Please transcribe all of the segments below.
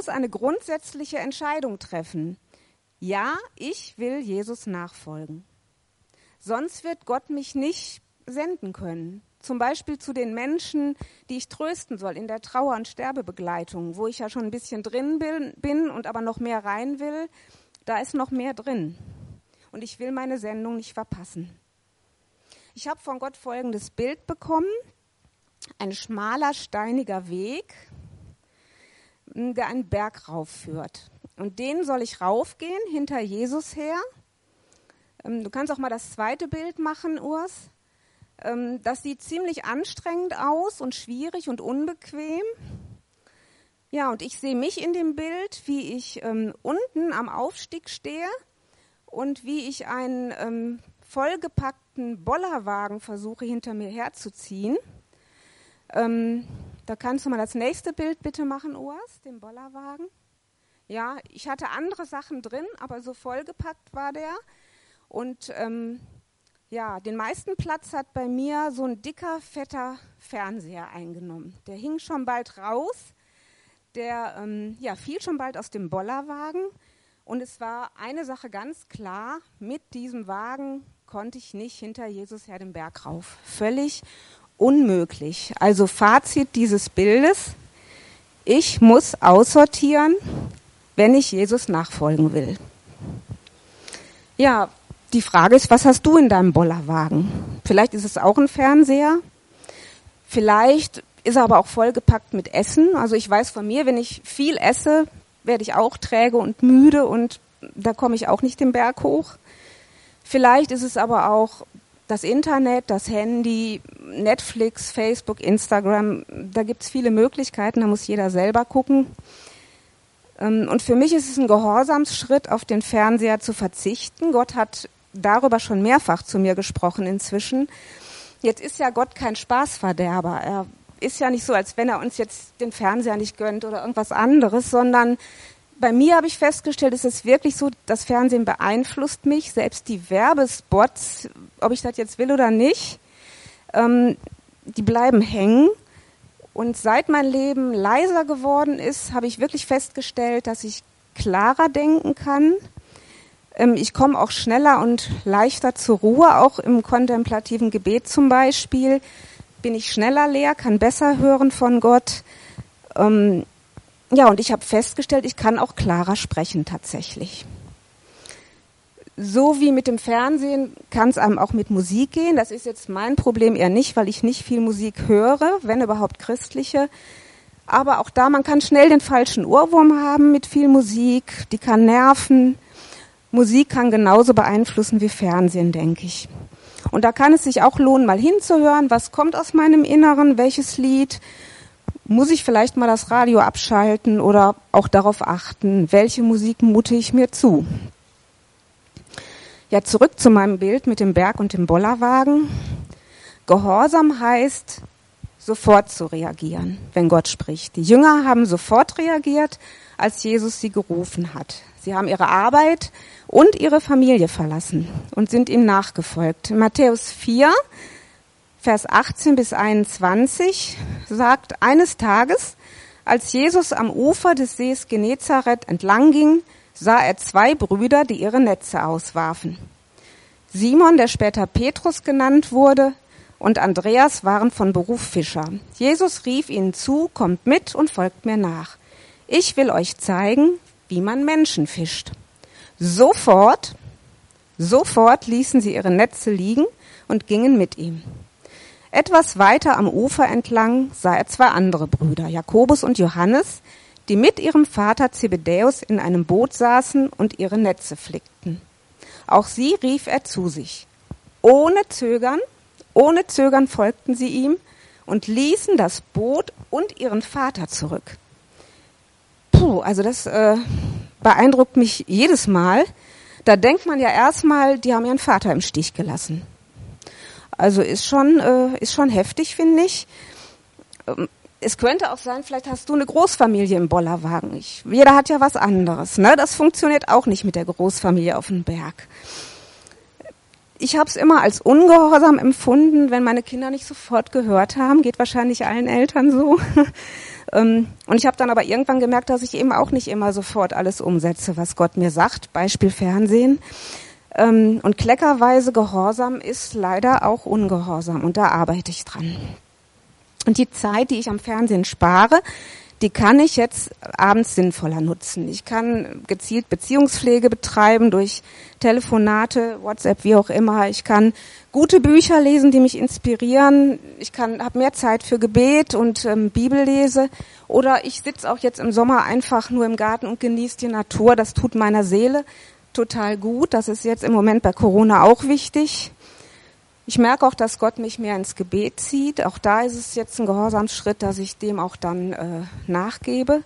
muss eine grundsätzliche Entscheidung treffen. Ja, ich will Jesus nachfolgen. Sonst wird Gott mich nicht senden können. Zum Beispiel zu den Menschen, die ich trösten soll in der Trauer- und Sterbebegleitung, wo ich ja schon ein bisschen drin bin und aber noch mehr rein will. Da ist noch mehr drin. Und ich will meine Sendung nicht verpassen. Ich habe von Gott folgendes Bild bekommen. Ein schmaler, steiniger Weg, der einen Berg raufführt. Und den soll ich raufgehen, hinter Jesus her. Ähm, du kannst auch mal das zweite Bild machen, Urs. Ähm, das sieht ziemlich anstrengend aus und schwierig und unbequem. Ja, und ich sehe mich in dem Bild, wie ich ähm, unten am Aufstieg stehe und wie ich einen ähm, vollgepackten Bollerwagen versuche hinter mir herzuziehen. Ähm, da kannst du mal das nächste Bild bitte machen, Urs, den Bollerwagen. Ja, ich hatte andere Sachen drin, aber so vollgepackt war der. Und ähm, ja, den meisten Platz hat bei mir so ein dicker, fetter Fernseher eingenommen. Der hing schon bald raus. Der ähm, ja, fiel schon bald aus dem Bollerwagen. Und es war eine Sache ganz klar, mit diesem Wagen konnte ich nicht hinter Jesus her den Berg rauf. Völlig unmöglich. Also Fazit dieses Bildes, ich muss aussortieren, wenn ich Jesus nachfolgen will. Ja, die Frage ist, was hast du in deinem Bollerwagen? Vielleicht ist es auch ein Fernseher. Vielleicht ist er aber auch vollgepackt mit Essen. Also ich weiß von mir, wenn ich viel esse, werde ich auch träge und müde und da komme ich auch nicht den Berg hoch. Vielleicht ist es aber auch das Internet, das Handy, Netflix, Facebook, Instagram. Da gibt es viele Möglichkeiten, da muss jeder selber gucken. Ähm, und für mich ist es ein Gehorsamsschritt, auf den Fernseher zu verzichten. Gott hat darüber schon mehrfach zu mir gesprochen inzwischen. Jetzt ist ja Gott kein Spaßverderber. Er ist ja nicht so, als wenn er uns jetzt den Fernseher nicht gönnt oder irgendwas anderes, sondern bei mir habe ich festgestellt, es ist wirklich so, das Fernsehen beeinflusst mich, selbst die Werbespots, ob ich das jetzt will oder nicht, ähm, die bleiben hängen. Und seit mein Leben leiser geworden ist, habe ich wirklich festgestellt, dass ich klarer denken kann, ähm, ich komme auch schneller und leichter zur Ruhe, auch im kontemplativen Gebet zum Beispiel. Bin ich schneller leer, kann besser hören von Gott. Ähm, ja, und ich habe festgestellt, ich kann auch klarer sprechen tatsächlich. So wie mit dem Fernsehen kann es einem auch mit Musik gehen. Das ist jetzt mein Problem eher nicht, weil ich nicht viel Musik höre, wenn überhaupt christliche. Aber auch da, man kann schnell den falschen Ohrwurm haben mit viel Musik, die kann nerven. Musik kann genauso beeinflussen wie Fernsehen, denke ich. Und da kann es sich auch lohnen, mal hinzuhören, was kommt aus meinem Inneren, welches Lied. Muss ich vielleicht mal das Radio abschalten oder auch darauf achten, welche Musik mute ich mir zu. Ja, zurück zu meinem Bild mit dem Berg und dem Bollerwagen. Gehorsam heißt, sofort zu reagieren, wenn Gott spricht. Die Jünger haben sofort reagiert, als Jesus sie gerufen hat. Sie haben ihre Arbeit und ihre Familie verlassen und sind ihm nachgefolgt. Matthäus 4, Vers 18 bis 21 sagt, eines Tages, als Jesus am Ufer des Sees Genezareth entlang ging, sah er zwei Brüder, die ihre Netze auswarfen. Simon, der später Petrus genannt wurde, und Andreas waren von Beruf Fischer. Jesus rief ihnen zu, kommt mit und folgt mir nach. Ich will euch zeigen, wie man Menschen fischt. Sofort, sofort ließen sie ihre Netze liegen und gingen mit ihm. Etwas weiter am Ufer entlang sah er zwei andere Brüder, Jakobus und Johannes, die mit ihrem Vater Zebedäus in einem Boot saßen und ihre Netze flickten. Auch sie rief er zu sich. Ohne Zögern, ohne Zögern folgten sie ihm und ließen das Boot und ihren Vater zurück. Puh, also das äh, beeindruckt mich jedes Mal. Da denkt man ja erstmal, die haben ihren Vater im Stich gelassen. Also ist schon, äh, ist schon heftig, finde ich. Ähm, es könnte auch sein, vielleicht hast du eine Großfamilie im Bollerwagen. Ich, jeder hat ja was anderes. Ne? Das funktioniert auch nicht mit der Großfamilie auf dem Berg. Ich habe es immer als ungehorsam empfunden, wenn meine Kinder nicht sofort gehört haben. Geht wahrscheinlich allen Eltern so. Ähm, und ich habe dann aber irgendwann gemerkt, dass ich eben auch nicht immer sofort alles umsetze, was Gott mir sagt. Beispiel Fernsehen. Ähm, und kleckerweise Gehorsam ist leider auch Ungehorsam und da arbeite ich dran. Und die Zeit, die ich am Fernsehen spare, die kann ich jetzt abends sinnvoller nutzen. Ich kann gezielt Beziehungspflege betreiben durch Telefonate, WhatsApp, wie auch immer. Ich kann gute Bücher lesen, die mich inspirieren. Ich kann habe mehr Zeit für Gebet und ähm, Bibellese. Oder ich sitze auch jetzt im Sommer einfach nur im Garten und genieße die Natur. Das tut meiner Seele total gut. Das ist jetzt im Moment bei Corona auch wichtig. Ich merke auch, dass Gott mich mehr ins Gebet zieht. Auch da ist es jetzt ein Gehorsamsschritt, dass ich dem auch dann äh, nachgebe.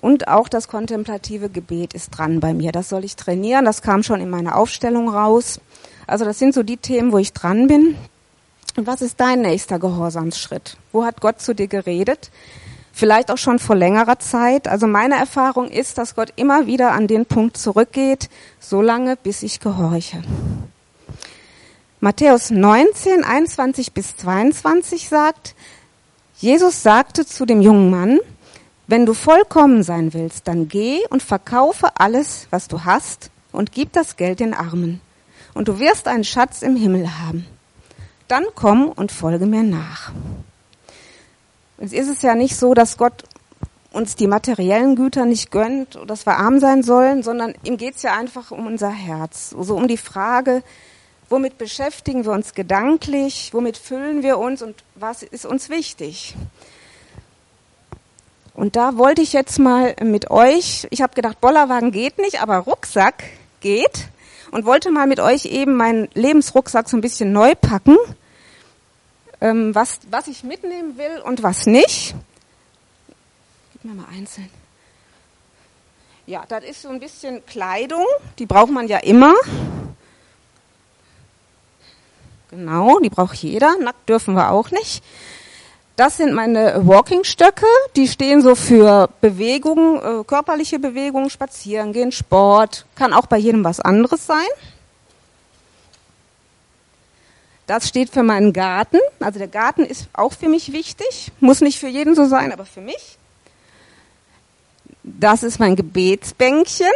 Und auch das kontemplative Gebet ist dran bei mir. Das soll ich trainieren. Das kam schon in meiner Aufstellung raus. Also das sind so die Themen, wo ich dran bin. Und was ist dein nächster Gehorsamsschritt? Wo hat Gott zu dir geredet? Vielleicht auch schon vor längerer Zeit. Also meine Erfahrung ist, dass Gott immer wieder an den Punkt zurückgeht, so lange, bis ich gehorche. Matthäus 19, 21 bis 22 sagt, Jesus sagte zu dem jungen Mann, wenn du vollkommen sein willst, dann geh und verkaufe alles, was du hast und gib das Geld den Armen. Und du wirst einen Schatz im Himmel haben. Dann komm und folge mir nach. Es ist es ja nicht so, dass Gott uns die materiellen Güter nicht gönnt, dass wir arm sein sollen, sondern ihm geht es ja einfach um unser Herz. So also um die Frage, Womit beschäftigen wir uns gedanklich? Womit füllen wir uns und was ist uns wichtig? Und da wollte ich jetzt mal mit euch, ich habe gedacht, Bollerwagen geht nicht, aber Rucksack geht und wollte mal mit euch eben meinen Lebensrucksack so ein bisschen neu packen, ähm, was, was ich mitnehmen will und was nicht. Gib mir mal einzeln. Ja, das ist so ein bisschen Kleidung, die braucht man ja immer. Genau, die braucht jeder. Nackt dürfen wir auch nicht. Das sind meine Walking-Stöcke. Die stehen so für Bewegung, äh, körperliche Bewegung, Spazieren gehen, Sport. Kann auch bei jedem was anderes sein. Das steht für meinen Garten. Also der Garten ist auch für mich wichtig. Muss nicht für jeden so sein, aber für mich. Das ist mein Gebetsbänkchen.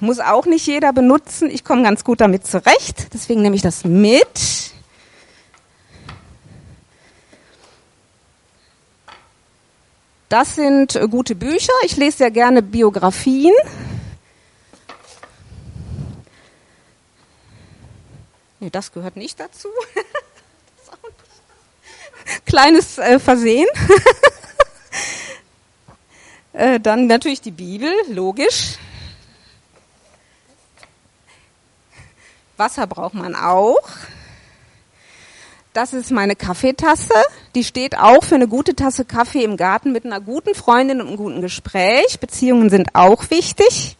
Muss auch nicht jeder benutzen. Ich komme ganz gut damit zurecht. Deswegen nehme ich das mit. Das sind äh, gute Bücher. Ich lese sehr gerne Biografien. Nee, das gehört nicht dazu. Kleines äh, Versehen. äh, dann natürlich die Bibel, logisch. Wasser braucht man auch. Das ist meine Kaffeetasse. Die steht auch für eine gute Tasse Kaffee im Garten mit einer guten Freundin und einem guten Gespräch. Beziehungen sind auch wichtig.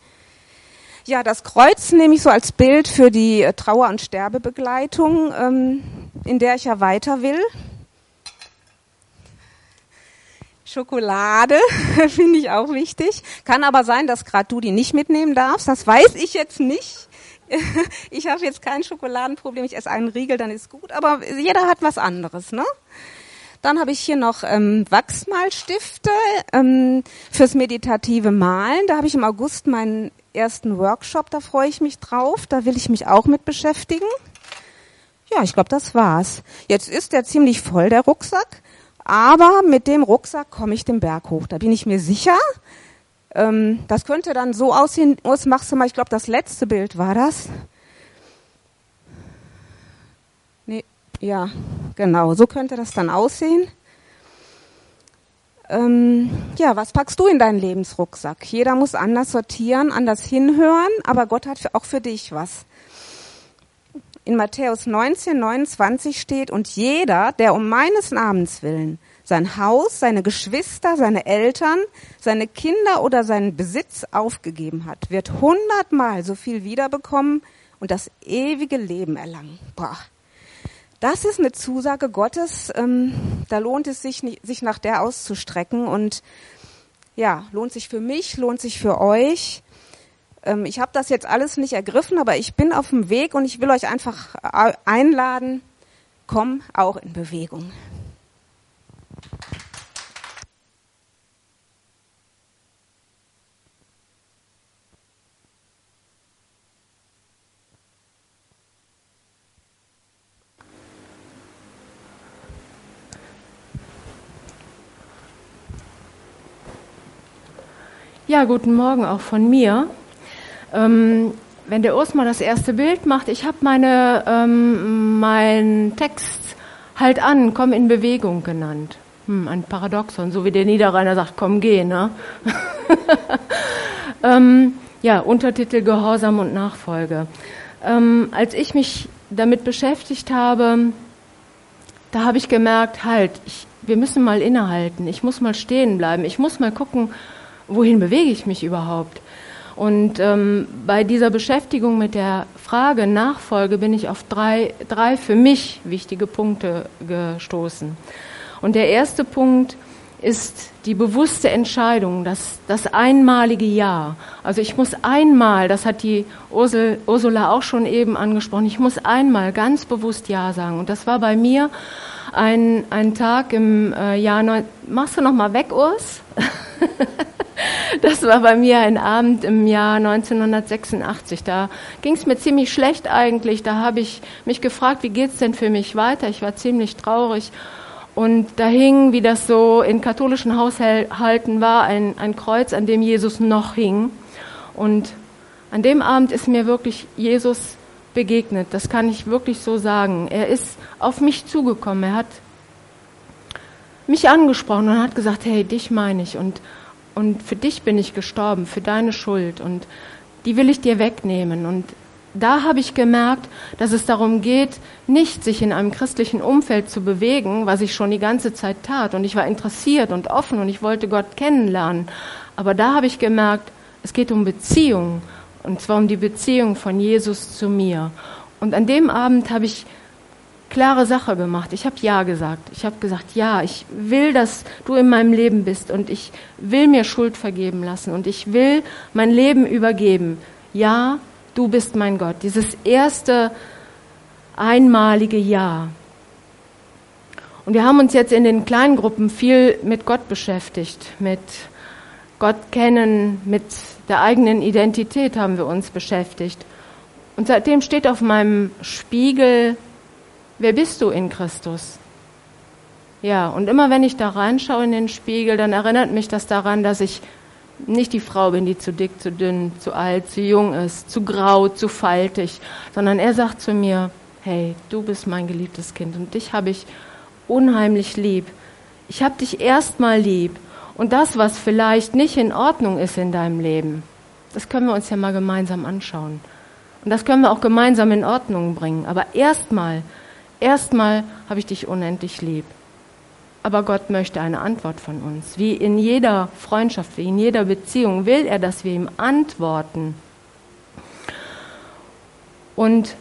Ja, das Kreuz nehme ich so als Bild für die äh, Trauer- und Sterbebegleitung, ähm, in der ich ja weiter will. Schokolade finde ich auch wichtig. Kann aber sein, dass gerade du die nicht mitnehmen darfst. Das weiß ich jetzt nicht. ich habe jetzt kein Schokoladenproblem, ich esse einen Riegel, dann ist gut, aber jeder hat was anderes, ne? Dann habe ich hier noch ähm, Wachsmalstifte ähm, fürs meditative Malen. Da habe ich im August meinen ersten Workshop, da freue ich mich drauf. Da will ich mich auch mit beschäftigen. Ja, ich glaube, das war's. Jetzt ist der ziemlich voll, der Rucksack. Aber mit dem Rucksack komme ich den Berg hoch. Da bin ich mir sicher. Ähm, das könnte dann so aussehen, Urs, machst du mal, ich glaube, das letzte Bild war das. Nee, ja, genau, so könnte das dann aussehen. Ähm, ja, was packst du in deinen Lebensrucksack? Jeder muss anders sortieren, anders hinhören, aber Gott hat auch für dich was. In Matthäus 19, 29 steht, und jeder, der um meines Namens willen sein Haus, seine Geschwister, seine Eltern, seine Kinder oder seinen Besitz aufgegeben hat, wird hundertmal so viel wiederbekommen und das ewige Leben erlangen. Boah. Das ist eine Zusage Gottes. Ähm, da lohnt es sich, sich nach der auszustrecken und ja, lohnt sich für mich, lohnt sich für euch. Ähm, ich habe das jetzt alles nicht ergriffen, aber ich bin auf dem Weg und ich will euch einfach äh, einladen, komm auch in Bewegung. Ja, guten Morgen auch von mir. Ähm, wenn der Urs mal das erste Bild macht, ich habe meine ähm, meinen Text halt an, komm in Bewegung genannt. Hm, ein Paradoxon, so wie der Niederrheiner sagt, komm geh, ne? ähm, ja, Untertitel Gehorsam und Nachfolge. Ähm, als ich mich damit beschäftigt habe, da habe ich gemerkt, halt, ich, wir müssen mal innehalten, ich muss mal stehen bleiben, ich muss mal gucken, wohin bewege ich mich überhaupt? Und ähm, bei dieser Beschäftigung mit der Frage Nachfolge bin ich auf drei, drei für mich wichtige Punkte gestoßen. Und der erste Punkt ist die bewusste Entscheidung, das, das einmalige Ja. Also ich muss einmal, das hat die Ursel, Ursula auch schon eben angesprochen, ich muss einmal ganz bewusst Ja sagen. Und das war bei mir ein, ein Tag im äh, Jahr, neun, machst du noch mal weg, Urs? Das war bei mir ein Abend im Jahr 1986. Da ging es mir ziemlich schlecht eigentlich. Da habe ich mich gefragt, wie geht's denn für mich weiter? Ich war ziemlich traurig. Und da hing, wie das so in katholischen Haushalten war, ein, ein Kreuz, an dem Jesus noch hing. Und an dem Abend ist mir wirklich Jesus begegnet. Das kann ich wirklich so sagen. Er ist auf mich zugekommen. Er hat mich angesprochen und hat gesagt, hey, dich meine ich. Und und für dich bin ich gestorben, für deine Schuld und die will ich dir wegnehmen. Und da habe ich gemerkt, dass es darum geht, nicht sich in einem christlichen Umfeld zu bewegen, was ich schon die ganze Zeit tat. Und ich war interessiert und offen und ich wollte Gott kennenlernen. Aber da habe ich gemerkt, es geht um Beziehung. Und zwar um die Beziehung von Jesus zu mir. Und an dem Abend habe ich klare Sache gemacht. Ich habe Ja gesagt. Ich habe gesagt, ja, ich will, dass du in meinem Leben bist und ich will mir Schuld vergeben lassen und ich will mein Leben übergeben. Ja, du bist mein Gott. Dieses erste einmalige Ja. Und wir haben uns jetzt in den kleinen Gruppen viel mit Gott beschäftigt, mit Gott kennen, mit der eigenen Identität haben wir uns beschäftigt. Und seitdem steht auf meinem Spiegel wer bist du in Christus? Ja, und immer wenn ich da reinschaue in den Spiegel, dann erinnert mich das daran, dass ich nicht die Frau bin, die zu dick, zu dünn, zu alt, zu jung ist, zu grau, zu faltig, sondern er sagt zu mir, hey, du bist mein geliebtes Kind und dich habe ich unheimlich lieb. Ich habe dich erstmal lieb. Und das, was vielleicht nicht in Ordnung ist in deinem Leben, das können wir uns ja mal gemeinsam anschauen. Und das können wir auch gemeinsam in Ordnung bringen. Aber erstmal Erstmal habe ich dich unendlich lieb. Aber Gott möchte eine Antwort von uns. Wie in jeder Freundschaft, wie in jeder Beziehung will er, dass wir ihm antworten. Und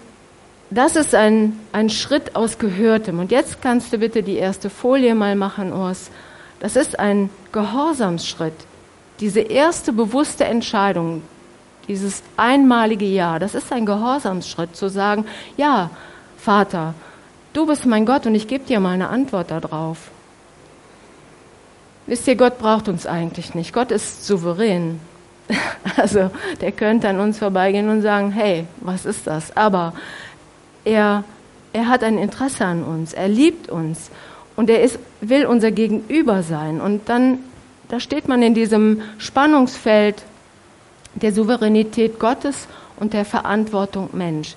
das ist ein, ein Schritt aus Gehörtem. Und jetzt kannst du bitte die erste Folie mal machen, Urs. Das ist ein Gehorsamsschritt. Diese erste bewusste Entscheidung, dieses einmalige Ja, das ist ein Gehorsamsschritt, zu sagen, ja, Vater, Du bist mein Gott und ich gebe dir mal eine Antwort darauf. Wisst ihr, Gott braucht uns eigentlich nicht. Gott ist souverän. Also der könnte an uns vorbeigehen und sagen, hey, was ist das? Aber er, er hat ein Interesse an uns, er liebt uns und er ist, will unser Gegenüber sein. Und dann, da steht man in diesem Spannungsfeld der Souveränität Gottes und der Verantwortung Mensch.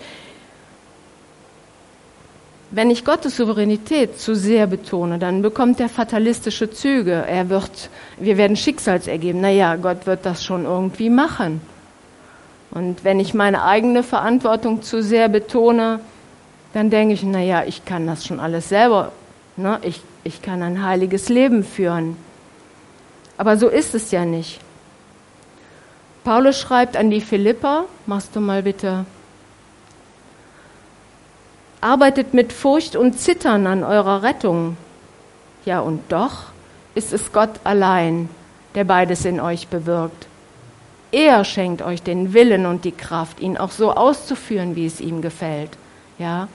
Wenn ich Gottes Souveränität zu sehr betone, dann bekommt er fatalistische Züge. Er wird, wir werden Schicksalsergeben. Naja, Gott wird das schon irgendwie machen. Und wenn ich meine eigene Verantwortung zu sehr betone, dann denke ich, naja, ich kann das schon alles selber. Ne? Ich, ich kann ein heiliges Leben führen. Aber so ist es ja nicht. Paulus schreibt an die Philipper, machst du mal bitte arbeitet mit Furcht und Zittern an eurer Rettung. Ja, und doch ist es Gott allein, der beides in euch bewirkt. Er schenkt euch den Willen und die Kraft, ihn auch so auszuführen, wie es ihm gefällt. Ja?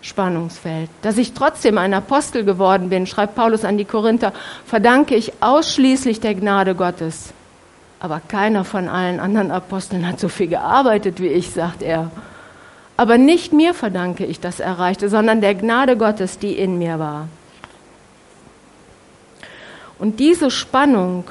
Spannungsfeld. Dass ich trotzdem ein Apostel geworden bin, schreibt Paulus an die Korinther, verdanke ich ausschließlich der Gnade Gottes. Aber keiner von allen anderen Aposteln hat so viel gearbeitet wie ich, sagt er. Aber nicht mir verdanke ich das Erreichte, sondern der Gnade Gottes, die in mir war. Und diese Spannung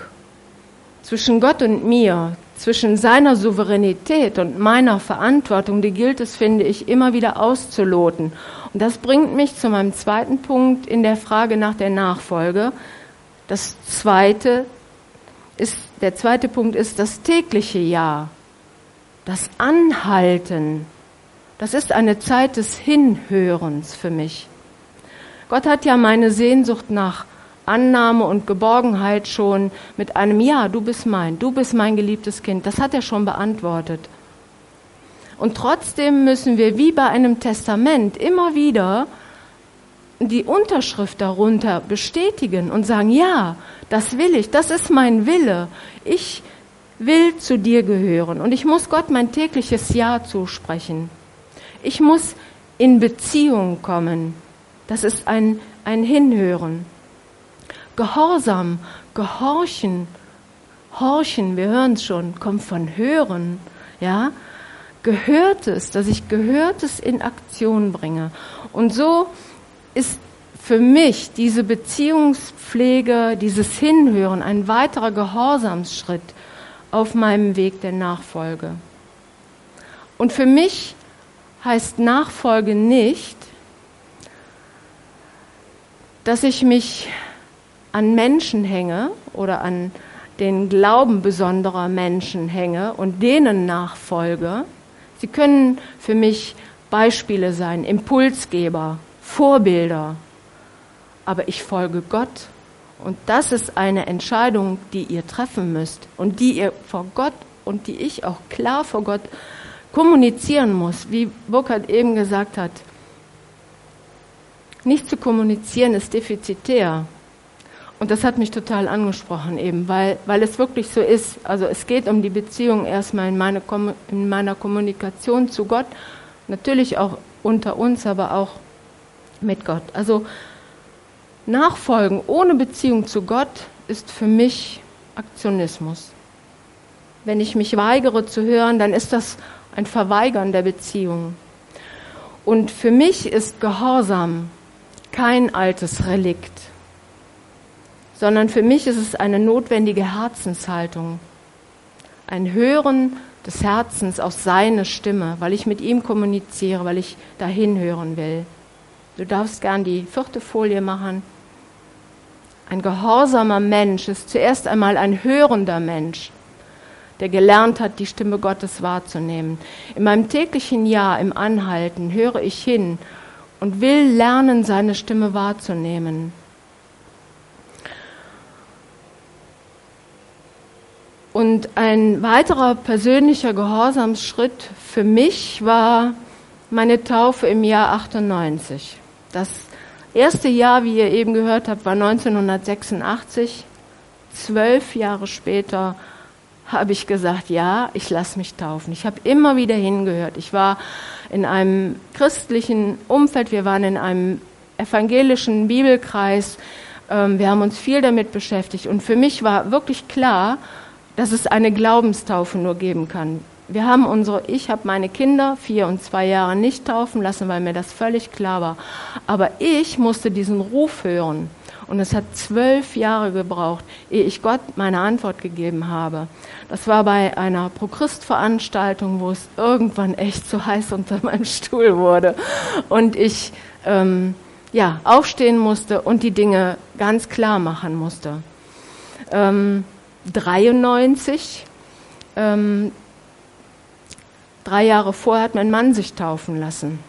zwischen Gott und mir, zwischen seiner Souveränität und meiner Verantwortung, die gilt es, finde ich, immer wieder auszuloten. Und das bringt mich zu meinem zweiten Punkt in der Frage nach der Nachfolge. Das zweite ist, der zweite Punkt ist das tägliche Ja, das Anhalten. Das ist eine Zeit des Hinhörens für mich. Gott hat ja meine Sehnsucht nach Annahme und Geborgenheit schon mit einem Ja, du bist mein, du bist mein geliebtes Kind. Das hat er schon beantwortet. Und trotzdem müssen wir wie bei einem Testament immer wieder die Unterschrift darunter bestätigen und sagen, ja, das will ich, das ist mein Wille. Ich will zu dir gehören und ich muss Gott mein tägliches Ja zusprechen. Ich muss in Beziehung kommen. Das ist ein, ein Hinhören. Gehorsam, gehorchen, horchen, wir hören es schon, kommt von hören, ja. Gehörtes, dass ich Gehörtes in Aktion bringe. Und so ist für mich diese Beziehungspflege, dieses Hinhören ein weiterer Gehorsamsschritt auf meinem Weg der Nachfolge. Und für mich heißt Nachfolge nicht, dass ich mich an Menschen hänge oder an den Glauben besonderer Menschen hänge und denen nachfolge. Sie können für mich Beispiele sein, Impulsgeber, Vorbilder. Aber ich folge Gott. Und das ist eine Entscheidung, die ihr treffen müsst und die ihr vor Gott und die ich auch klar vor Gott kommunizieren muss. Wie Burkhard eben gesagt hat, nicht zu kommunizieren ist defizitär. Und das hat mich total angesprochen eben, weil, weil es wirklich so ist. Also es geht um die Beziehung erstmal in, meine, in meiner Kommunikation zu Gott, natürlich auch unter uns, aber auch mit Gott. Also Nachfolgen ohne Beziehung zu Gott ist für mich Aktionismus. Wenn ich mich weigere zu hören, dann ist das ein Verweigern der Beziehung. Und für mich ist Gehorsam kein altes Relikt sondern für mich ist es eine notwendige Herzenshaltung. Ein Hören des Herzens auf seine Stimme, weil ich mit ihm kommuniziere, weil ich dahin hören will. Du darfst gern die vierte Folie machen. Ein gehorsamer Mensch ist zuerst einmal ein hörender Mensch, der gelernt hat, die Stimme Gottes wahrzunehmen. In meinem täglichen Jahr, im Anhalten, höre ich hin und will lernen, seine Stimme wahrzunehmen. Und ein weiterer persönlicher Gehorsamsschritt für mich war meine Taufe im Jahr 98. Das erste Jahr, wie ihr eben gehört habt, war 1986. Zwölf Jahre später habe ich gesagt, ja, ich lasse mich taufen. Ich habe immer wieder hingehört. Ich war in einem christlichen Umfeld, wir waren in einem evangelischen Bibelkreis, ähm, wir haben uns viel damit beschäftigt. Und für mich war wirklich klar, dass es eine Glaubenstaufe nur geben kann. Wir haben unsere, ich habe meine Kinder vier und zwei Jahre nicht taufen lassen, weil mir das völlig klar war. Aber ich musste diesen Ruf hören. Und es hat zwölf Jahre gebraucht, ehe ich Gott meine Antwort gegeben habe. Das war bei einer Pro-Christ-Veranstaltung, wo es irgendwann echt zu heiß unter meinem Stuhl wurde. Und ich ähm, ja, aufstehen musste und die Dinge ganz klar machen musste. Ähm, 93, ähm, drei Jahre vorher hat mein Mann sich taufen lassen.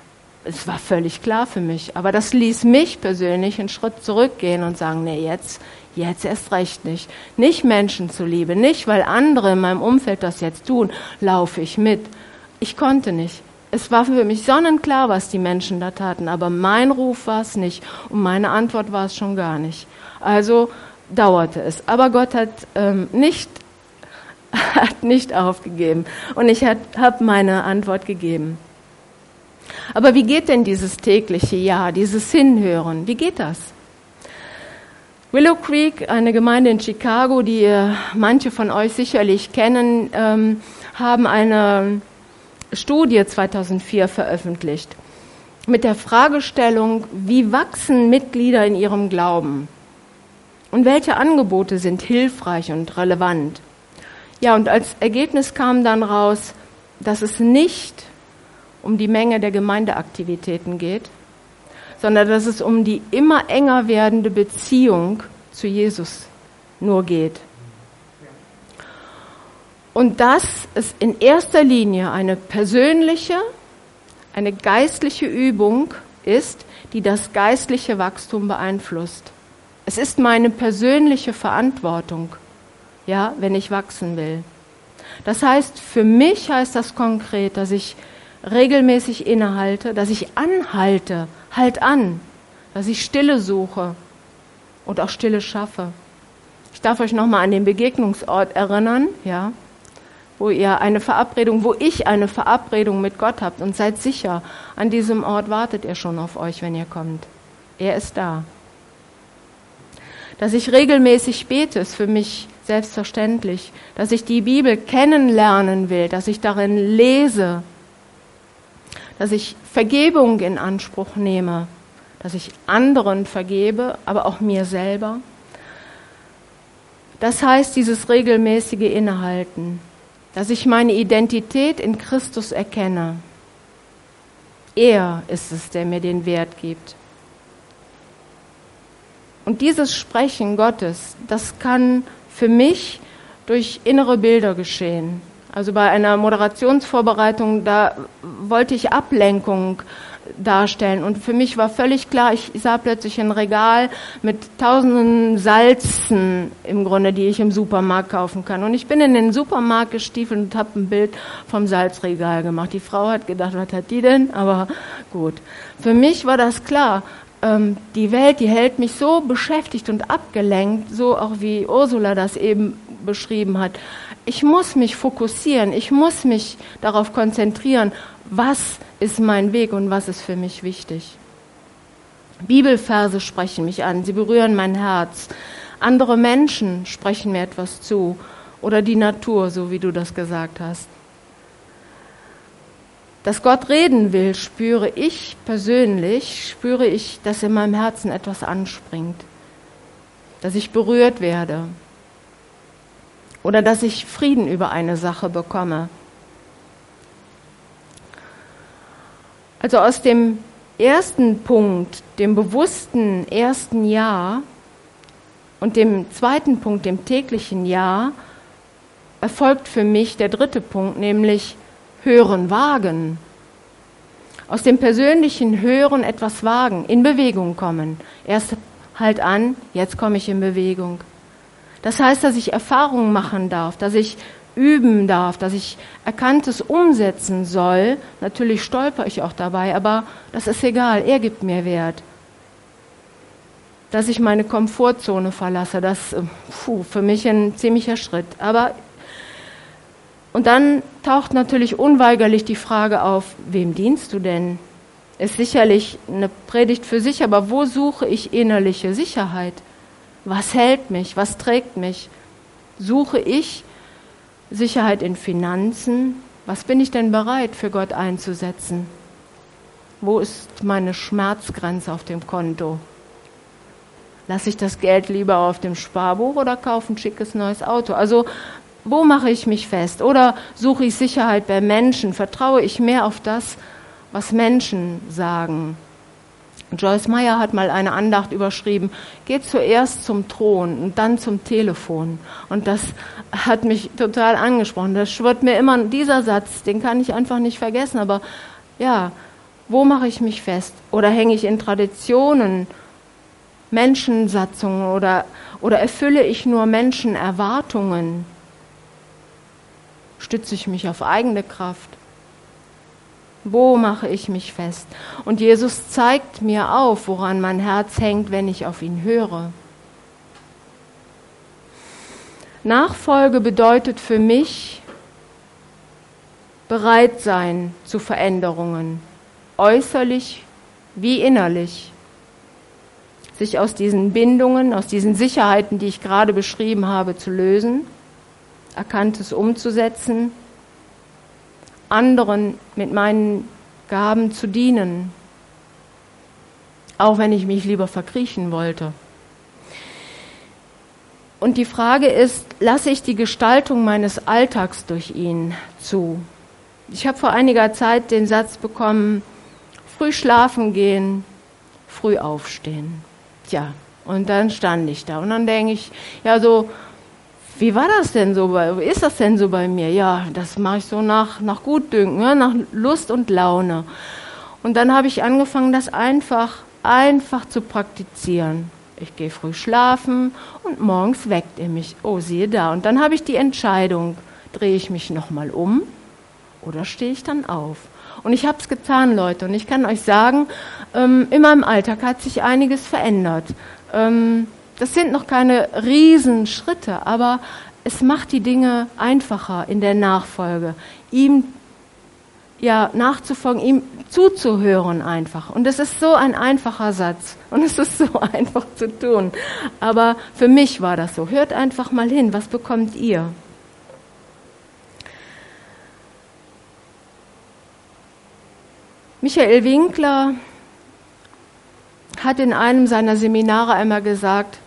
Es war völlig klar für mich, aber das ließ mich persönlich einen Schritt zurückgehen und sagen, nee, jetzt, jetzt erst recht nicht. Nicht Menschen zuliebe, nicht weil andere in meinem Umfeld das jetzt tun, laufe ich mit. Ich konnte nicht. Es war für mich sonnenklar, was die Menschen da taten, aber mein Ruf war es nicht und meine Antwort war es schon gar nicht. Also dauerte es. Aber Gott hat ähm, nicht, hat nicht aufgegeben. Und ich habe meine Antwort gegeben. Aber wie geht denn dieses tägliche Ja, dieses Hinhören? Wie geht das? Willow Creek, eine Gemeinde in Chicago, die manche von euch sicherlich kennen, ähm, haben eine Studie 2004 veröffentlicht mit der Fragestellung, wie wachsen Mitglieder in ihrem Glauben? Und welche Angebote sind hilfreich und relevant? Ja, und als Ergebnis kam dann raus, dass es nicht um die Menge der Gemeindeaktivitäten geht, sondern dass es um die immer enger werdende Beziehung zu Jesus nur geht. Und dass es in erster Linie eine persönliche, eine geistliche Übung ist, die das geistliche Wachstum beeinflusst. Es ist meine persönliche Verantwortung, ja, wenn ich wachsen will. Das heißt, für mich heißt das konkret, dass ich regelmäßig innehalte, dass ich anhalte, halt an, dass ich Stille suche und auch Stille schaffe. Ich darf euch nochmal an den Begegnungsort erinnern, ja, wo ihr eine Verabredung, wo ich eine Verabredung mit Gott habt und seid sicher, an diesem Ort wartet er schon auf euch, wenn ihr kommt. Er ist da. Dass ich regelmäßig bete, ist für mich selbstverständlich. Dass ich die Bibel kennenlernen will, dass ich darin lese, dass ich Vergebung in Anspruch nehme, dass ich anderen vergebe, aber auch mir selber. Das heißt, dieses regelmäßige Innehalten, dass ich meine Identität in Christus erkenne. Er ist es, der mir den Wert gibt. Und dieses Sprechen Gottes, das kann für mich durch innere Bilder geschehen. Also bei einer Moderationsvorbereitung, da wollte ich Ablenkung darstellen. Und für mich war völlig klar, ich sah plötzlich ein Regal mit tausenden Salzen im Grunde, die ich im Supermarkt kaufen kann. Und ich bin in den Supermarkt gestiefelt und habe ein Bild vom Salzregal gemacht. Die Frau hat gedacht, was hat die denn? Aber gut. Für mich war das klar. Ähm, die Welt, die hält mich so beschäftigt und abgelenkt, so auch wie Ursula das eben beschrieben hat ich muss mich fokussieren, ich muss mich darauf konzentrieren, was ist mein Weg und was ist für mich wichtig. Bibelverse sprechen mich an, sie berühren mein Herz. Andere Menschen sprechen mir etwas zu oder die Natur, so wie du das gesagt hast. Dass Gott reden will, spüre ich persönlich, spüre ich, dass in meinem Herzen etwas anspringt, dass ich berührt werde, oder dass ich Frieden über eine Sache bekomme. Also aus dem ersten Punkt, dem bewussten ersten Jahr und dem zweiten Punkt, dem täglichen Jahr, erfolgt für mich der dritte Punkt, nämlich Hören, Wagen. Aus dem persönlichen Hören etwas wagen, in Bewegung kommen. Erst halt an, jetzt komme ich in Bewegung. Das heißt, dass ich Erfahrungen machen darf, dass ich üben darf, dass ich Erkanntes umsetzen soll. Natürlich stolper ich auch dabei, aber das ist egal, er gibt mir Wert. Dass ich meine Komfortzone verlasse, das äh, puh, für mich ein ziemlicher Schritt. Aber und dann taucht natürlich unweigerlich die Frage auf, wem dienst du denn? Ist sicherlich eine Predigt für sich, aber wo suche ich innerliche Sicherheit? Was hält mich? Was trägt mich? Suche ich Sicherheit in Finanzen? Was bin ich denn bereit für Gott einzusetzen? Wo ist meine Schmerzgrenze auf dem Konto? Lasse ich das Geld lieber auf dem Sparbuch oder kaufe ein schickes neues Auto? Also wo mache ich mich fest? Oder suche ich Sicherheit bei Menschen? Vertraue ich mehr auf das, was Menschen sagen? Joyce Meyer hat mal eine Andacht überschrieben, geht zuerst zum Thron und dann zum Telefon. Und das hat mich total angesprochen. Das schwört mir immer, dieser Satz, den kann ich einfach nicht vergessen. Aber ja, wo mache ich mich fest? Oder hänge ich in Traditionen, Menschensatzungen oder, oder erfülle ich nur Menschenerwartungen? Stütze ich mich auf eigene Kraft? Wo mache ich mich fest? Und Jesus zeigt mir auf, woran mein Herz hängt, wenn ich auf ihn höre. Nachfolge bedeutet für mich bereit sein zu Veränderungen, äußerlich wie innerlich. Sich aus diesen Bindungen, aus diesen Sicherheiten, die ich gerade beschrieben habe, zu lösen, Erkanntes umzusetzen anderen mit meinen Gaben zu dienen, auch wenn ich mich lieber verkriechen wollte. Und die Frage ist, lasse ich die Gestaltung meines Alltags durch ihn zu? Ich habe vor einiger Zeit den Satz bekommen, früh schlafen gehen, früh aufstehen. Tja, und dann stand ich da und dann denke ich, ja so, wie war das denn so bei, ist das denn so bei mir? Ja, das mache ich so nach, nach Gutdünken, ja, nach Lust und Laune. Und dann habe ich angefangen, das einfach, einfach zu praktizieren. Ich gehe früh schlafen und morgens weckt er mich. Oh, siehe da. Und dann habe ich die Entscheidung, drehe ich mich nochmal um oder stehe ich dann auf? Und ich habe es getan, Leute. Und ich kann euch sagen, ähm, in meinem Alltag hat sich einiges verändert. Ähm, das sind noch keine Riesenschritte, aber es macht die Dinge einfacher in der Nachfolge, ihm ja nachzufolgen, ihm zuzuhören einfach. Und es ist so ein einfacher Satz und es ist so einfach zu tun. Aber für mich war das so. Hört einfach mal hin, was bekommt ihr? Michael Winkler hat in einem seiner Seminare einmal gesagt,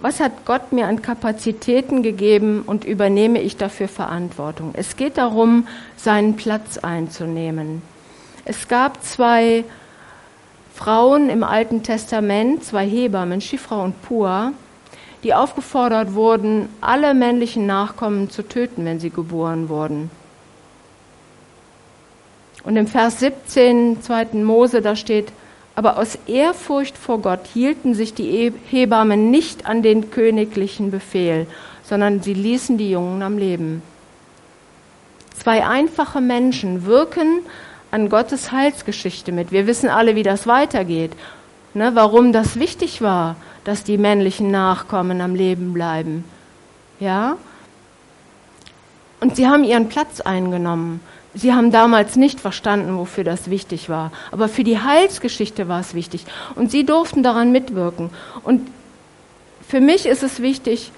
was hat Gott mir an Kapazitäten gegeben und übernehme ich dafür Verantwortung? Es geht darum, seinen Platz einzunehmen. Es gab zwei Frauen im Alten Testament, zwei Hebammen, Schifra und Pua, die aufgefordert wurden, alle männlichen Nachkommen zu töten, wenn sie geboren wurden. Und im Vers 17, 2. Mose, da steht, aber aus Ehrfurcht vor Gott hielten sich die Hebammen nicht an den königlichen Befehl, sondern sie ließen die Jungen am Leben. Zwei einfache Menschen wirken an Gottes Heilsgeschichte mit. Wir wissen alle, wie das weitergeht. Ne, warum das wichtig war, dass die männlichen Nachkommen am Leben bleiben. Ja? Und sie haben ihren Platz eingenommen. Sie haben damals nicht verstanden, wofür das wichtig war. Aber für die Heilsgeschichte war es wichtig. Und sie durften daran mitwirken. Und für mich ist es wichtig,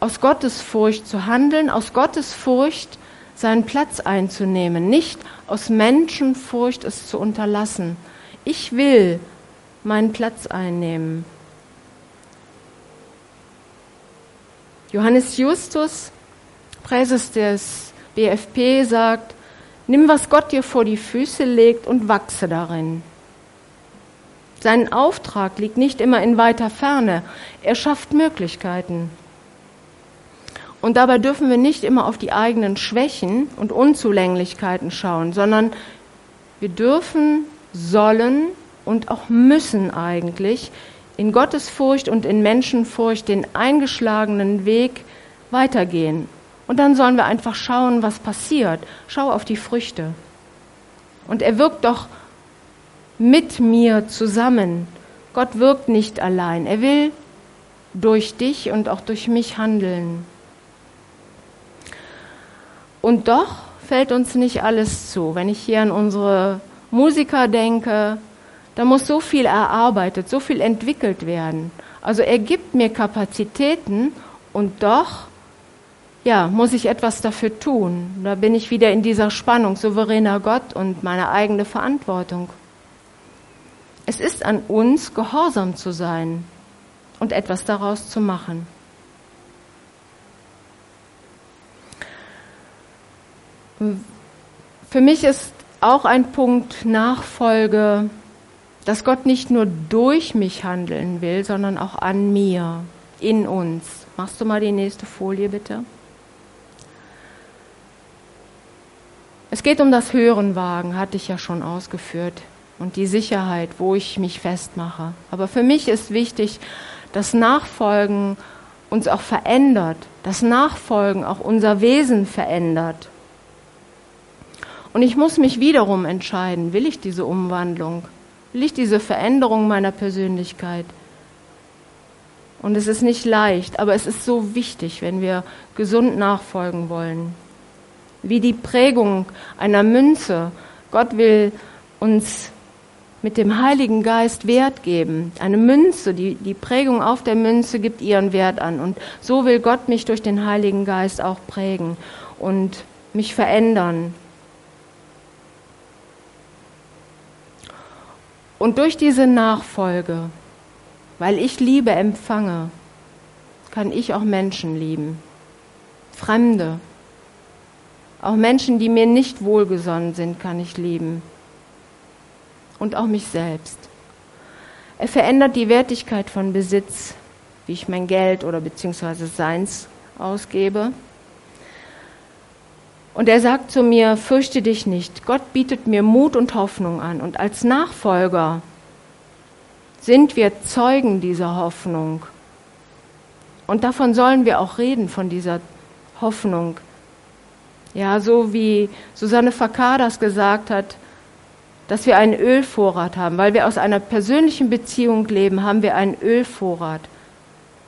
aus Gottesfurcht zu handeln, aus Gottesfurcht seinen Platz einzunehmen, nicht aus Menschenfurcht es zu unterlassen. Ich will meinen Platz einnehmen. Johannes Justus, Präses des BFP sagt, nimm, was Gott dir vor die Füße legt und wachse darin. Sein Auftrag liegt nicht immer in weiter Ferne. Er schafft Möglichkeiten. Und dabei dürfen wir nicht immer auf die eigenen Schwächen und Unzulänglichkeiten schauen, sondern wir dürfen, sollen und auch müssen eigentlich in Gottesfurcht und in Menschenfurcht den eingeschlagenen Weg weitergehen und dann sollen wir einfach schauen, was passiert. Schau auf die Früchte. Und er wirkt doch mit mir zusammen. Gott wirkt nicht allein. Er will durch dich und auch durch mich handeln. Und doch fällt uns nicht alles zu. Wenn ich hier an unsere Musiker denke, da muss so viel erarbeitet, so viel entwickelt werden. Also er gibt mir Kapazitäten und doch ja, muss ich etwas dafür tun. Da bin ich wieder in dieser Spannung, souveräner Gott und meine eigene Verantwortung. Es ist an uns, gehorsam zu sein und etwas daraus zu machen. Für mich ist auch ein Punkt Nachfolge, dass Gott nicht nur durch mich handeln will, sondern auch an mir, in uns. Machst du mal die nächste Folie bitte? Es geht um das Hörenwagen, hatte ich ja schon ausgeführt, und die Sicherheit, wo ich mich festmache. Aber für mich ist wichtig, dass Nachfolgen uns auch verändert, dass Nachfolgen auch unser Wesen verändert. Und ich muss mich wiederum entscheiden, will ich diese Umwandlung, will ich diese Veränderung meiner Persönlichkeit. Und es ist nicht leicht, aber es ist so wichtig, wenn wir gesund nachfolgen wollen wie die Prägung einer Münze. Gott will uns mit dem Heiligen Geist Wert geben. Eine Münze, die, die Prägung auf der Münze gibt ihren Wert an. Und so will Gott mich durch den Heiligen Geist auch prägen und mich verändern. Und durch diese Nachfolge, weil ich Liebe empfange, kann ich auch Menschen lieben. Fremde. Auch Menschen, die mir nicht wohlgesonnen sind, kann ich lieben. Und auch mich selbst. Er verändert die Wertigkeit von Besitz, wie ich mein Geld oder beziehungsweise Seins ausgebe. Und er sagt zu mir, fürchte dich nicht. Gott bietet mir Mut und Hoffnung an. Und als Nachfolger sind wir Zeugen dieser Hoffnung. Und davon sollen wir auch reden, von dieser Hoffnung. Ja, so wie Susanne Fakadas gesagt hat, dass wir einen Ölvorrat haben. Weil wir aus einer persönlichen Beziehung leben, haben wir einen Ölvorrat.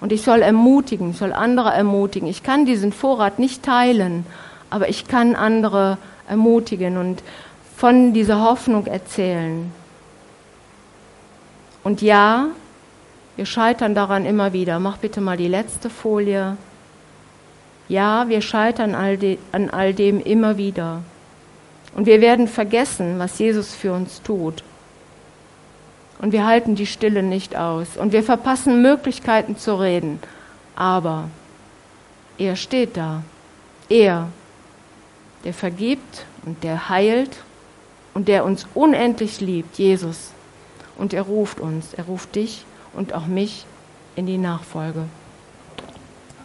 Und ich soll ermutigen, ich soll andere ermutigen. Ich kann diesen Vorrat nicht teilen, aber ich kann andere ermutigen und von dieser Hoffnung erzählen. Und ja, wir scheitern daran immer wieder. Mach bitte mal die letzte Folie. Ja, wir scheitern an all dem immer wieder. Und wir werden vergessen, was Jesus für uns tut. Und wir halten die Stille nicht aus. Und wir verpassen Möglichkeiten zu reden. Aber er steht da. Er, der vergibt und der heilt und der uns unendlich liebt, Jesus. Und er ruft uns, er ruft dich und auch mich in die Nachfolge.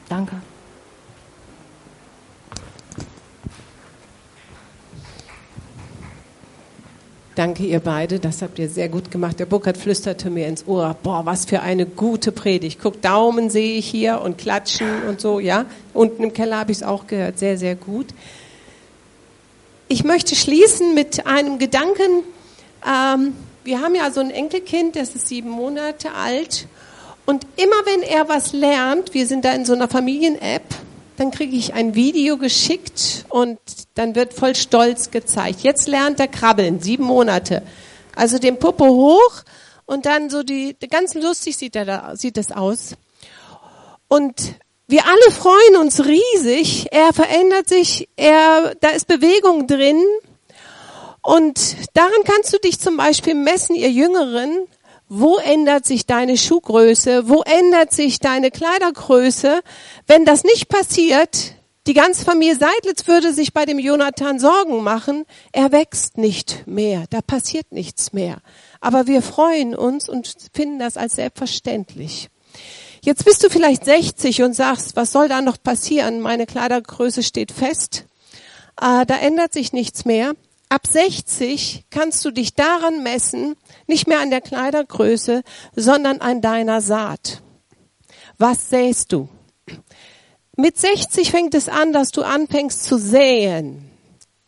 Danke. Danke, ihr beide. Das habt ihr sehr gut gemacht. Der Burkhard flüsterte mir ins Ohr. Boah, was für eine gute Predigt. Guck, Daumen sehe ich hier und klatschen und so, ja. Unten im Keller habe ich es auch gehört. Sehr, sehr gut. Ich möchte schließen mit einem Gedanken. Ähm, wir haben ja so ein Enkelkind, das ist sieben Monate alt. Und immer wenn er was lernt, wir sind da in so einer Familien-App, dann kriege ich ein Video geschickt und dann wird voll stolz gezeigt. Jetzt lernt er krabbeln, sieben Monate. Also den Puppe hoch und dann so die, ganz lustig sieht er da, sieht das aus. Und wir alle freuen uns riesig. Er verändert sich, er, da ist Bewegung drin. Und daran kannst du dich zum Beispiel messen, ihr Jüngeren, wo ändert sich deine Schuhgröße? Wo ändert sich deine Kleidergröße? Wenn das nicht passiert, die ganze Familie Seidlitz würde sich bei dem Jonathan Sorgen machen. Er wächst nicht mehr. Da passiert nichts mehr. Aber wir freuen uns und finden das als selbstverständlich. Jetzt bist du vielleicht 60 und sagst, was soll da noch passieren? Meine Kleidergröße steht fest. Äh, da ändert sich nichts mehr. Ab 60 kannst du dich daran messen, nicht mehr an der Kleidergröße, sondern an deiner Saat. Was säst du? Mit 60 fängt es an, dass du anfängst zu säen.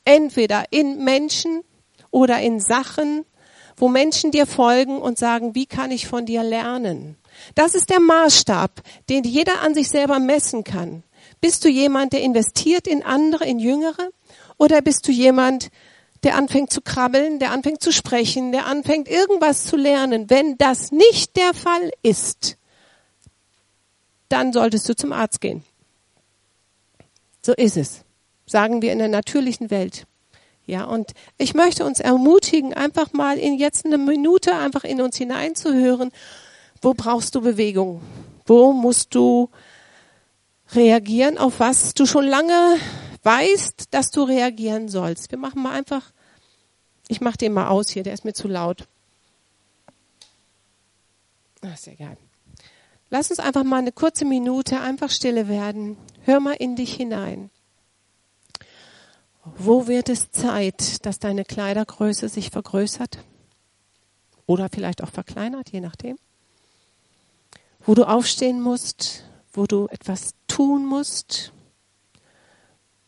Entweder in Menschen oder in Sachen, wo Menschen dir folgen und sagen, wie kann ich von dir lernen? Das ist der Maßstab, den jeder an sich selber messen kann. Bist du jemand, der investiert in andere, in Jüngere? Oder bist du jemand, der anfängt zu krabbeln, der anfängt zu sprechen, der anfängt irgendwas zu lernen. Wenn das nicht der Fall ist, dann solltest du zum Arzt gehen. So ist es. Sagen wir in der natürlichen Welt. Ja, und ich möchte uns ermutigen, einfach mal in jetzt eine Minute einfach in uns hineinzuhören. Wo brauchst du Bewegung? Wo musst du reagieren auf was du schon lange weißt, dass du reagieren sollst? Wir machen mal einfach ich mache den mal aus hier, der ist mir zu laut. Ach, ist egal. Lass uns einfach mal eine kurze Minute einfach stille werden. Hör mal in dich hinein. Wo wird es Zeit, dass deine Kleidergröße sich vergrößert? Oder vielleicht auch verkleinert, je nachdem. Wo du aufstehen musst, wo du etwas tun musst,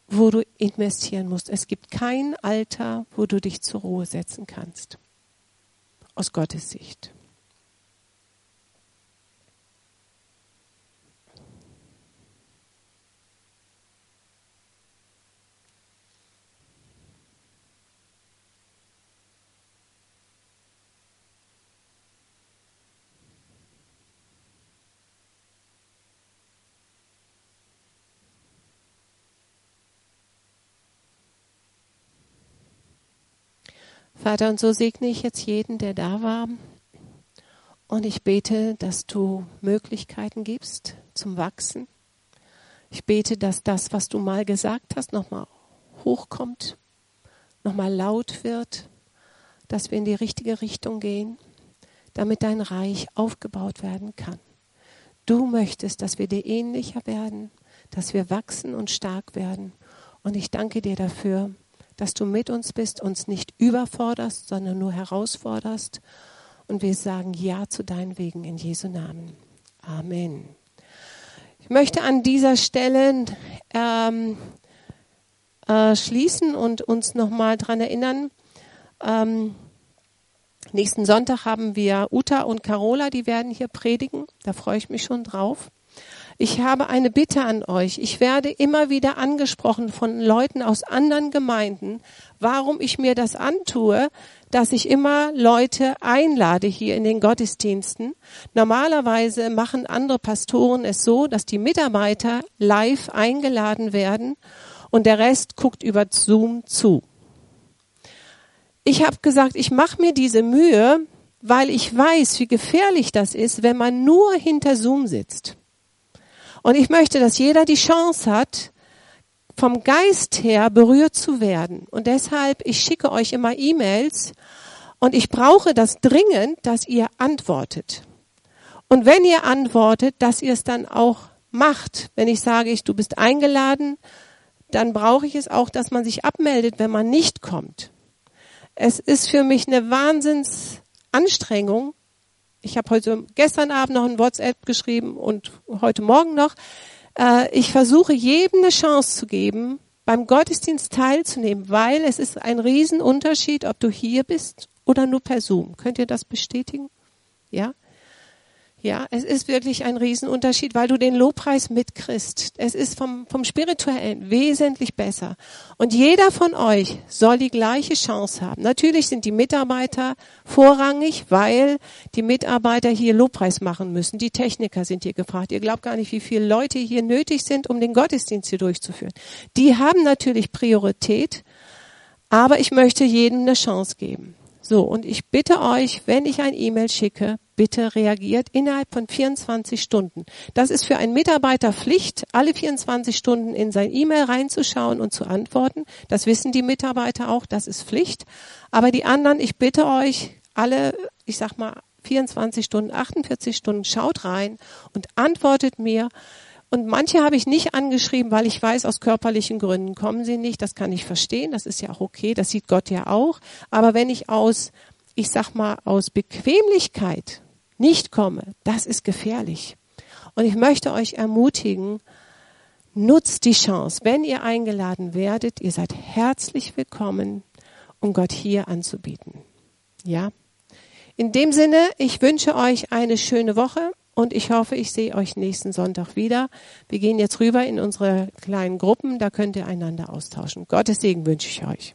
wo du investieren musst. Es gibt kein Alter, wo du dich zur Ruhe setzen kannst. Aus Gottes Sicht. Vater, und so segne ich jetzt jeden, der da war Und ich bete, dass du Möglichkeiten gibst zum Wachsen. Ich bete, dass das, was du mal gesagt hast, nochmal hochkommt, nochmal laut wird, dass wir in die richtige Richtung gehen, damit dein Reich aufgebaut werden kann. Du möchtest, dass wir dir ähnlicher werden, dass wir wachsen und stark werden. Und ich danke dir dafür, dass du mit uns bist, uns nicht überforderst, sondern nur herausforderst. Und wir sagen Ja zu deinen Wegen in Jesu Namen. Amen. Ich möchte an dieser Stelle ähm, äh, schließen und uns nochmal daran erinnern. Ähm, nächsten Sonntag haben wir Uta und Carola, die werden hier predigen. Da freue ich mich schon drauf. Ich habe eine Bitte an euch. Ich werde immer wieder angesprochen von Leuten aus anderen Gemeinden, warum ich mir das antue, dass ich immer Leute einlade hier in den Gottesdiensten. Normalerweise machen andere Pastoren es so, dass die Mitarbeiter live eingeladen werden und der Rest guckt über Zoom zu. Ich habe gesagt, ich mache mir diese Mühe, weil ich weiß, wie gefährlich das ist, wenn man nur hinter Zoom sitzt. Und ich möchte, dass jeder die Chance hat, vom Geist her berührt zu werden. Und deshalb, ich schicke euch immer E-Mails und ich brauche das dringend, dass ihr antwortet. Und wenn ihr antwortet, dass ihr es dann auch macht. Wenn ich sage, ich, du bist eingeladen, dann brauche ich es auch, dass man sich abmeldet, wenn man nicht kommt. Es ist für mich eine Wahnsinnsanstrengung, ich habe heute gestern Abend noch ein WhatsApp geschrieben und heute Morgen noch. Äh, ich versuche jedem eine Chance zu geben, beim Gottesdienst teilzunehmen, weil es ist ein Riesenunterschied, ob du hier bist oder nur per Zoom. Könnt ihr das bestätigen? Ja? Ja, es ist wirklich ein Riesenunterschied, weil du den Lobpreis mitkriegst. Es ist vom, vom Spirituellen wesentlich besser. Und jeder von euch soll die gleiche Chance haben. Natürlich sind die Mitarbeiter vorrangig, weil die Mitarbeiter hier Lobpreis machen müssen. Die Techniker sind hier gefragt. Ihr glaubt gar nicht, wie viele Leute hier nötig sind, um den Gottesdienst hier durchzuführen. Die haben natürlich Priorität, aber ich möchte jedem eine Chance geben. So, und ich bitte euch, wenn ich ein E-Mail schicke, bitte reagiert innerhalb von 24 Stunden. Das ist für einen Mitarbeiter Pflicht, alle 24 Stunden in sein E-Mail reinzuschauen und zu antworten. Das wissen die Mitarbeiter auch, das ist Pflicht. Aber die anderen, ich bitte euch, alle, ich sag mal, 24 Stunden, 48 Stunden, schaut rein und antwortet mir. Und manche habe ich nicht angeschrieben, weil ich weiß, aus körperlichen Gründen kommen sie nicht. Das kann ich verstehen. Das ist ja auch okay. Das sieht Gott ja auch. Aber wenn ich aus, ich sag mal, aus Bequemlichkeit nicht komme, das ist gefährlich. Und ich möchte euch ermutigen, nutzt die Chance. Wenn ihr eingeladen werdet, ihr seid herzlich willkommen, um Gott hier anzubieten. Ja? In dem Sinne, ich wünsche euch eine schöne Woche. Und ich hoffe, ich sehe euch nächsten Sonntag wieder. Wir gehen jetzt rüber in unsere kleinen Gruppen, da könnt ihr einander austauschen. Gottes Segen wünsche ich euch.